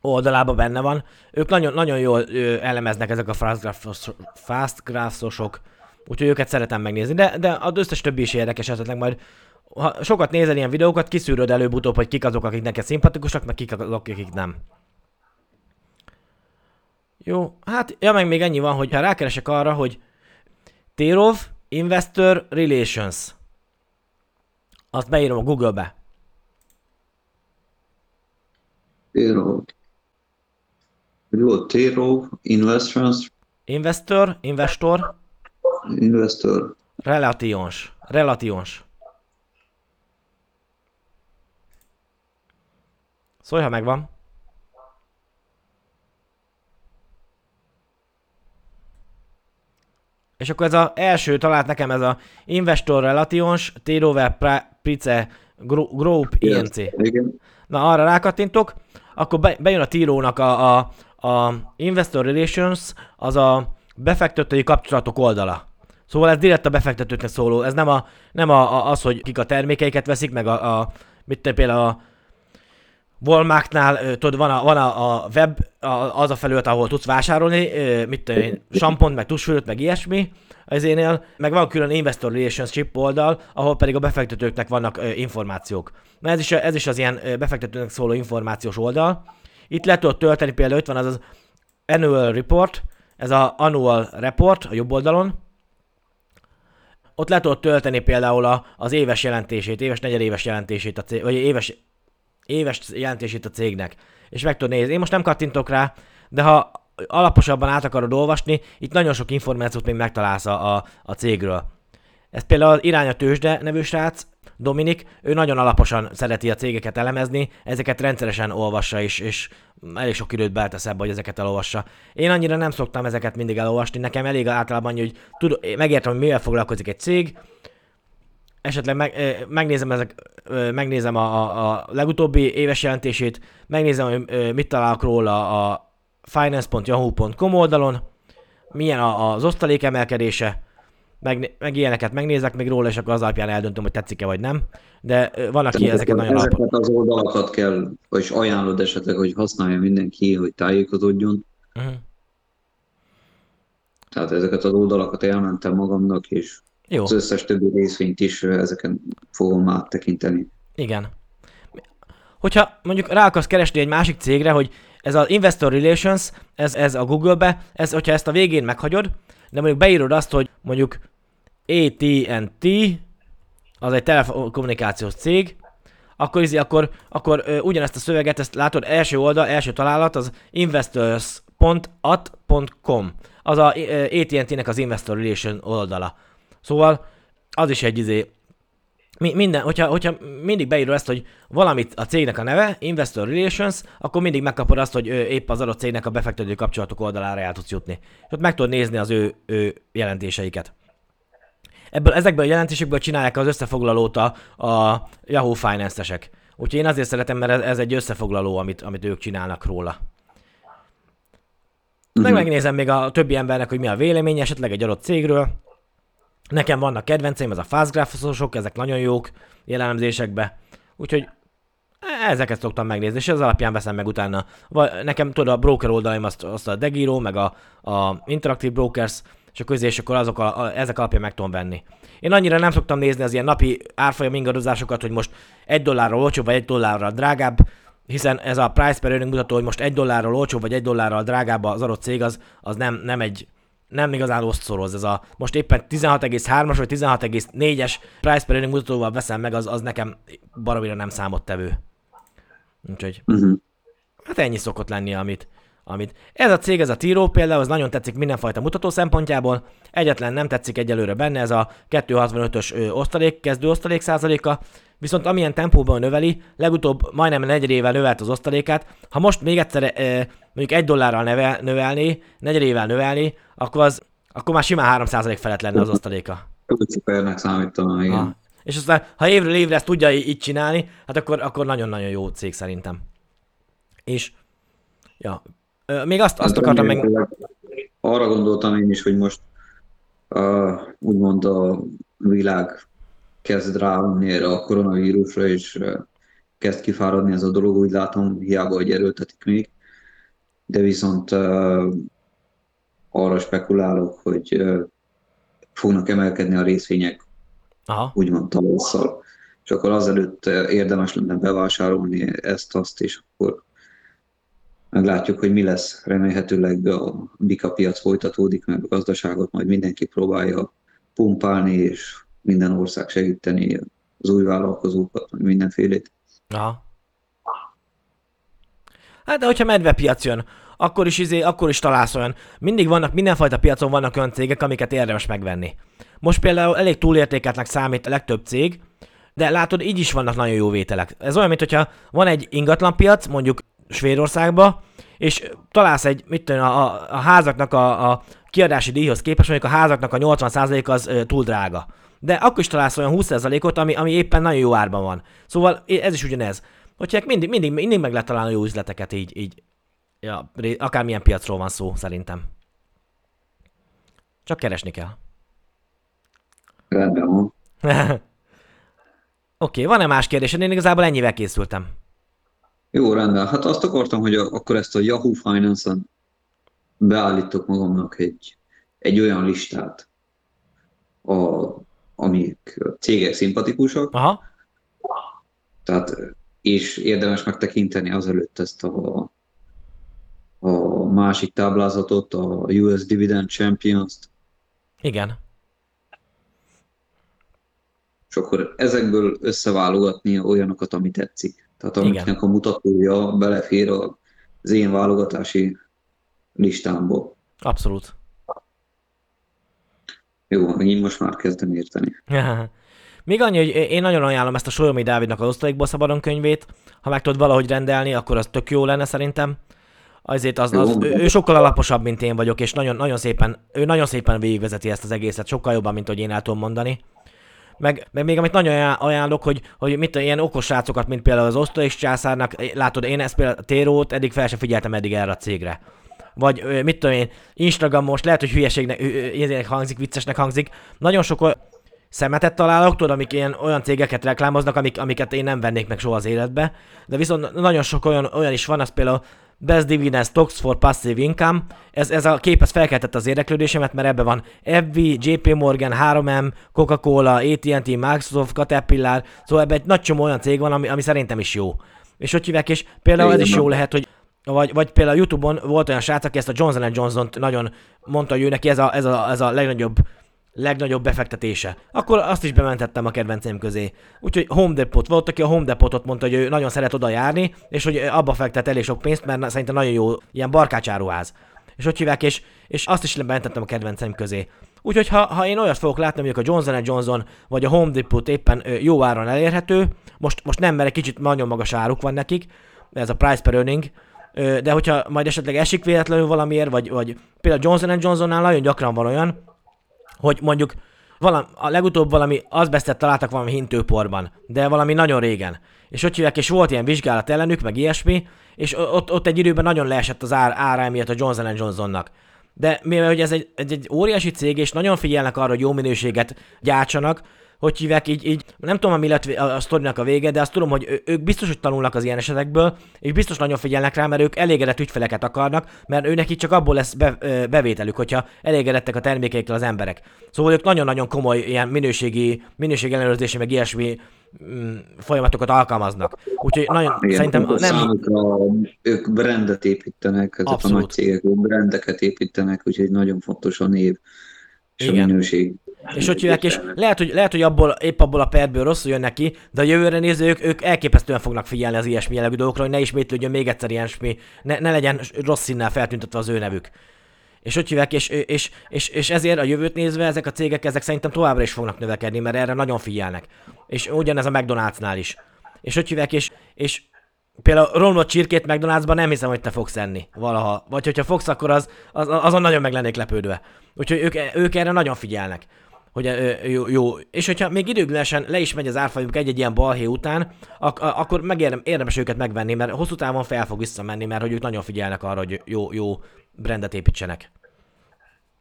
oldalában benne van. Ők nagyon, nagyon jól elemeznek ezek a fast graphs-osok, úgyhogy őket szeretem megnézni, de, de az összes többi is érdekes esetleg majd ha sokat nézel ilyen videókat, kiszűröd előbb-utóbb, hogy kik azok, akik neked szimpatikusak, meg kik azok, akik nem. Jó, hát, ja meg még ennyi van, hogy ha rákeresek arra, hogy Térov Investor Relations. Azt beírom a Google-be. Térov. Jó, Térov Investors. Investor, investor. Investor. Relations. Relations. Szólj, ha megvan. És akkor ez az első talált nekem ez a Investor Relations, T-Rover Price Group INC. Igen. Na arra rákattintok, akkor be, bejön a Tírónak a, a, a Investor Relations, az a befektetői kapcsolatok oldala. Szóval ez direkt a befektetőknek szóló, ez nem, a, nem a, a, az, hogy kik a termékeiket veszik, meg a, a mit például a Walmartnál, tudod, van a, van a, a web, a, az a felület, ahol tudsz vásárolni, mit tudom én, sampont, meg tusfölött, meg ilyesmi, az énél, meg van külön Investor Relationship oldal, ahol pedig a befektetőknek vannak információk. Na ez is, ez is az ilyen befektetőnek szóló információs oldal. Itt le tudod tölteni, például itt van az az Annual Report, ez a Annual Report a jobb oldalon, ott le tudod tölteni például a, az éves jelentését, éves negyedéves jelentését, a cég, vagy éves éves jelentését a cégnek, és meg tudod nézni. Én most nem kattintok rá, de ha alaposabban át akarod olvasni, itt nagyon sok információt még megtalálsz a, a, a cégről. Ez például az Irány a tőzsde nevű srác, Dominik, ő nagyon alaposan szereti a cégeket elemezni, ezeket rendszeresen olvassa is, és elég sok időt beltesz ebbe, hogy ezeket elolvassa. Én annyira nem szoktam ezeket mindig elolvasni, nekem elég általában hogy tud, megértem, hogy mivel foglalkozik egy cég, esetleg meg, megnézem, ezek, megnézem a, a, a legutóbbi éves jelentését, megnézem, hogy mit találok róla a finance.yahoo.com oldalon, milyen az osztalék emelkedése, meg, meg ilyeneket megnézek még róla, és akkor az alapján eldöntöm, hogy tetszik-e vagy nem. De van, aki Tehát ezeket nagyon Ezeket alap... az oldalakat kell, vagy ajánlod esetleg, hogy használja mindenki, hogy tájékozódjon. Uh-huh. Tehát ezeket az oldalakat elmentem magamnak, és jó. Az összes többi részvényt is ezeken fogom áttekinteni. Igen. Hogyha mondjuk rá akarsz keresni egy másik cégre, hogy ez az Investor Relations, ez, ez a Google-be, ez, hogyha ezt a végén meghagyod, de mondjuk beírod azt, hogy mondjuk AT&T, az egy telekommunikációs cég, akkor, izé, akkor, akkor ö, ugyanezt a szöveget, ezt látod, első oldal, első találat, az investors.at.com, az a AT&T-nek az Investor Relation oldala. Szóval az is egy izé, mi, minden, hogyha, hogyha mindig beírod ezt, hogy valamit a cégnek a neve, Investor Relations, akkor mindig megkapod azt, hogy épp az adott cégnek a befektető kapcsolatok oldalára el tudsz jutni. És ott meg tudod nézni az ő, ő jelentéseiket. Ebből, ezekből a jelentésekből csinálják az összefoglalót a, a Yahoo Finance-esek. Úgyhogy én azért szeretem, mert ez, ez egy összefoglaló, amit, amit ők csinálnak róla. Meg uh-huh. megnézem még a többi embernek, hogy mi a véleménye esetleg egy adott cégről. Nekem vannak kedvenceim, ez a fast graphosok, ezek nagyon jók jelenlemzésekbe. Úgyhogy ezeket szoktam megnézni, és ez alapján veszem meg utána. Vagy nekem tudod, a broker oldalaim azt, azt a Degiro, meg a, a Interactive Brokers, és a közé, és akkor azok a, a, ezek alapján meg tudom venni. Én annyira nem szoktam nézni az ilyen napi árfolyam ingadozásokat, hogy most egy dollárral olcsóbb, vagy egy dollárral drágább, hiszen ez a price per earning mutató, hogy most egy dollárral olcsóbb, vagy egy dollárral drágább az adott cég, az, az nem, nem egy nem igazán osztszoroz ez a, most éppen 16,3-as vagy 16,4-es price per earning mutatóval veszem meg, az, az nekem baromira nem számottevő. Úgyhogy uh-huh. hát ennyi szokott lenni, amit, amit. Ez a cég, ez a Tiro például, az nagyon tetszik mindenfajta mutató szempontjából. Egyetlen nem tetszik egyelőre benne ez a 265-ös osztalék, kezdő osztalék százaléka, viszont amilyen tempóban növeli, legutóbb majdnem negyedével növelt az osztalékát. Ha most még egyszer e, mondjuk egy dollárral növel, növelni, negyedével növelni, akkor, az, akkor már simán 3% felett lenne az osztaléka. Szupernek számítanom, igen. Ha. És aztán, ha évről évre ezt tudja így csinálni, hát akkor, akkor nagyon-nagyon jó cég szerintem. És, ja, még azt, azt hát akartam meg... Arra gondoltam én is, hogy most uh, úgymond a világ kezd ráunni erre a koronavírusra, és uh, kezd kifáradni ez a dolog, úgy látom, hiába, hogy erőltetik még. De viszont uh, arra spekulálok, hogy uh, fognak emelkedni a részvények, Aha. úgymond tavasszal. És akkor azelőtt érdemes lenne bevásárolni ezt, azt, és akkor meglátjuk, hogy mi lesz. Remélhetőleg a bika piac folytatódik, meg a gazdaságot majd mindenki próbálja pumpálni, és minden ország segíteni az új vállalkozókat, meg mindenfélét. Aha. Hát de hogyha medvepiac jön, akkor is, izé, akkor is találsz olyan. Mindig vannak, mindenfajta piacon vannak olyan cégek, amiket érdemes megvenni. Most például elég túlértékeltnek számít a legtöbb cég, de látod, így is vannak nagyon jó vételek. Ez olyan, mint hogyha van egy ingatlanpiac, mondjuk Svédországba, és találsz egy, mit tudom, a, a, a házaknak a, a kiadási díjhoz képest, mondjuk a házaknak a 80% az ö, túl drága. De akkor is találsz olyan 20%-ot, ami, ami éppen nagyon jó árban van. Szóval ez is ugyanez. Hogyha mindig, mindig, mindig meg lehet találni jó üzleteket így, így ja, akármilyen piacról van szó, szerintem. Csak keresni kell. Rendben van. Oké, okay, van-e más kérdés? Én igazából ennyivel készültem. Jó, rendben. Hát azt akartam, hogy a, akkor ezt a Yahoo Finance-on beállítok magamnak egy, egy olyan listát, a, amik cégek szimpatikusak. Aha. Tehát, és érdemes megtekinteni azelőtt ezt a, a másik táblázatot, a US Dividend Champions-t. Igen. És akkor ezekből összeválogatni olyanokat, ami tetszik. Tehát amiknek a mutatója belefér az én válogatási listámból. Abszolút. Jó, én most már kezdem érteni. Még annyi, hogy én nagyon ajánlom ezt a Solyomi Dávidnak az osztalékból szabadon könyvét. Ha meg tudod valahogy rendelni, akkor az tök jó lenne szerintem. Azért az, az, ő, ő, sokkal alaposabb, mint én vagyok, és nagyon, nagyon szépen, ő nagyon szépen végigvezeti ezt az egészet, sokkal jobban, mint hogy én el tudom mondani. Meg, meg még amit nagyon ajánlok, hogy, hogy mit ilyen okos srácokat, mint például az Osztalis császárnak, látod, én ezt például a Térót eddig fel sem figyeltem eddig erre a cégre. Vagy mit tudom én, Instagram most lehet, hogy hülyeségnek hangzik, viccesnek hangzik. Nagyon sok szemetet találok, tudod, amik ilyen olyan cégeket reklámoznak, amik, amiket én nem vennék meg soha az életbe. De viszont nagyon sok olyan, olyan is van, az például Best Dividend Stocks for Passive Income. Ez, ez a kép ez felkeltette az érdeklődésemet, mert ebben van FV, JP Morgan, 3M, Coca-Cola, AT&T, Microsoft, Caterpillar, szóval ebben egy nagy csomó olyan cég van, ami, ami szerintem is jó. És hogy hívják, és például ez is jó lehet, hogy vagy, vagy például YouTube-on volt olyan srác, aki ezt a Johnson Johnson-t nagyon mondta, hogy ő neki ez a, ez a, ez a legnagyobb legnagyobb befektetése. Akkor azt is bementettem a kedvencem közé. Úgyhogy Home Depot volt, aki a Home Depotot mondta, hogy ő nagyon szeret oda járni, és hogy abba fektet elég sok pénzt, mert szerintem nagyon jó, ilyen barkácsáruház. És hogy hívják, és, és azt is bementettem a kedvencem közé. Úgyhogy ha, ha én olyat fogok látni, hogy a Johnson Johnson vagy a Home Depot éppen jó áron elérhető, most, most nem, mert egy kicsit nagyon magas áruk van nekik, ez a price per earning, de hogyha majd esetleg esik véletlenül valamiért, vagy, vagy például Johnson Johnsonnál nagyon gyakran van olyan, hogy mondjuk valami, a legutóbb valami azbesztet találtak valami hintőporban, de valami nagyon régen. És ott hívják, és volt ilyen vizsgálat ellenük, meg ilyesmi, és ott, ott egy időben nagyon leesett az ár, ára miatt a Johnson Johnsonnak. De mivel hogy ez egy, egy, egy óriási cég, és nagyon figyelnek arra, hogy jó minőséget gyártsanak, hogy hívják, így, így nem tudom, mi lett a, a sztorinak a vége, de azt tudom, hogy ők biztos, hogy tanulnak az ilyen esetekből, és biztos nagyon figyelnek rá, mert ők elégedett ügyfeleket akarnak, mert őnek itt csak abból lesz be, bevételük, hogyha elégedettek a termékeikkel az emberek. Szóval ők nagyon-nagyon komoly ilyen minőségi, minőségi ellenőrzési, meg ilyesmi mm, folyamatokat alkalmaznak. Úgyhogy nagyon, Igen, szerintem nem... Számukra ők brandet építenek, ezek Abszolút. a nagy cégek, ők brandeket építenek, úgyhogy nagyon fontos a név és Igen. a minőség. És hogy hívják, és lehet, hogy, lehet, hogy abból, épp abból a perből rosszul jön neki, de a jövőre néző, ők, ők elképesztően fognak figyelni az ilyesmi jellegű dolgokra, hogy ne ismétlődjön még egyszer ilyesmi, ne, ne legyen rossz színnel feltüntetve az ő nevük. És hogy hívják, és, és, és, és ezért a jövőt nézve ezek a cégek, ezek szerintem továbbra is fognak növekedni, mert erre nagyon figyelnek. És ugyanez a McDonald'snál is. És hogy hívják, és, és például romlott csirkét McDonald'sban nem hiszem, hogy te fogsz enni valaha. Vagy hogyha fogsz, akkor az, az, azon nagyon meg lennék lepődve. Úgyhogy ők, ők erre nagyon figyelnek. Hogy jó, jó. És hogyha még időglenesen le is megy az árfolyamuk egy-egy ilyen balhé után, ak- akkor megérdem, érdemes őket megvenni, mert hosszú távon fel fog visszamenni, mert hogy ők nagyon figyelnek arra, hogy jó, jó brandet építsenek.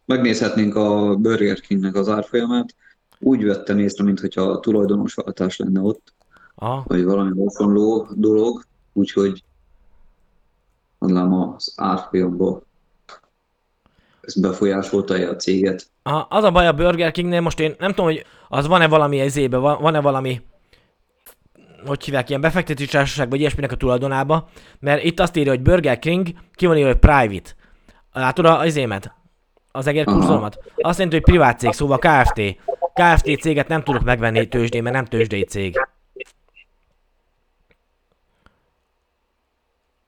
Megnézhetnénk a Burger Kingnek az árfolyamát. Úgy vettem észre, mintha tulajdonos váltás lenne ott, Aha. vagy valami hasonló dolog, úgyhogy mondanám az árfolyamból ez befolyásolta a céget. Aha, az a baj a Burger Kingnél, most én nem tudom, hogy az van-e valami ezébe, van-e valami hogy hívják, ilyen befektetési társaság vagy ilyesminek a tulajdonába, mert itt azt írja, hogy Burger King, ki van írja, hogy private. Látod az émet? Az egér kurzoromat? Azt jelenti, hogy privát cég, szóval KFT. KFT céget nem tudok megvenni tőzsdén, mert nem tőzsdei cég.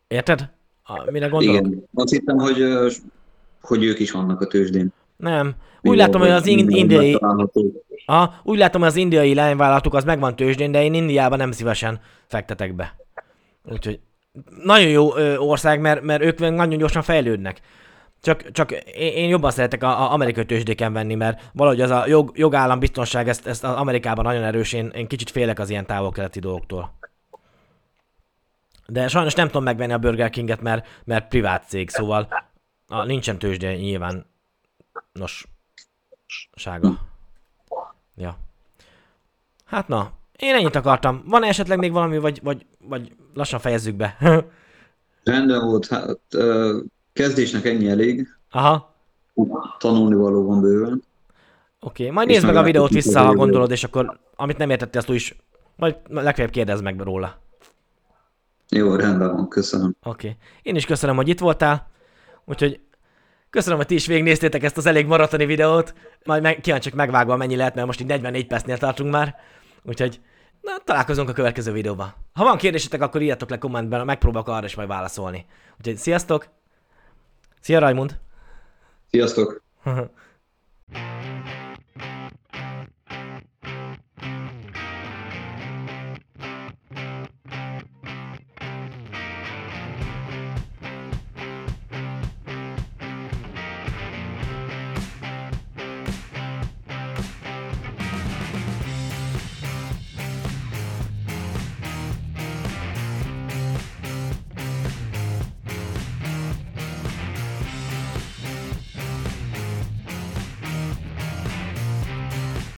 Érted? A, mire gondolok? Igen. Azt hittem, hogy, hogy ők is vannak a tőzsdén. Nem. Úgy látom, hogy az indiai... Aha, úgy látom, hogy az indiai lányvállalatuk az megvan tőzsdén, de én Indiában nem szívesen fektetek be. Úgyhogy nagyon jó ország, mert, mert ők nagyon gyorsan fejlődnek. Csak, csak én jobban szeretek az amerikai tőzsdéken venni, mert valahogy az a jog, jogállam biztonság, ezt, ezt az Amerikában nagyon erős, én, én kicsit félek az ilyen távol-keleti dolgoktól. De sajnos nem tudom megvenni a Burger Kinget, mert, mert privát cég, szóval a, nincsen tőzsde nyilván. Nos, sága. Ja. Hát na, én ennyit akartam. Van -e esetleg még valami, vagy, vagy, vagy lassan fejezzük be? Rendben volt, hát kezdésnek ennyi elég. Aha. Tanulni való van bőven. Oké, okay. majd nézd meg a videót vissza, ha gondolod, és akkor amit nem értettél, azt úgy is, majd legfeljebb kérdezz meg róla. Jó, rendben van, köszönöm. Oké. Okay. Én is köszönöm, hogy itt voltál. Úgyhogy köszönöm, hogy ti is végignéztétek ezt az elég maratoni videót. Majd meg, kíváncsiak megvágva, mennyi lehet, mert most így 44 percnél tartunk már. Úgyhogy na, találkozunk a következő videóban. Ha van kérdésetek, akkor írjatok le kommentben, megpróbálok arra is majd válaszolni. Úgyhogy sziasztok! Szia Rajmund! Sziasztok!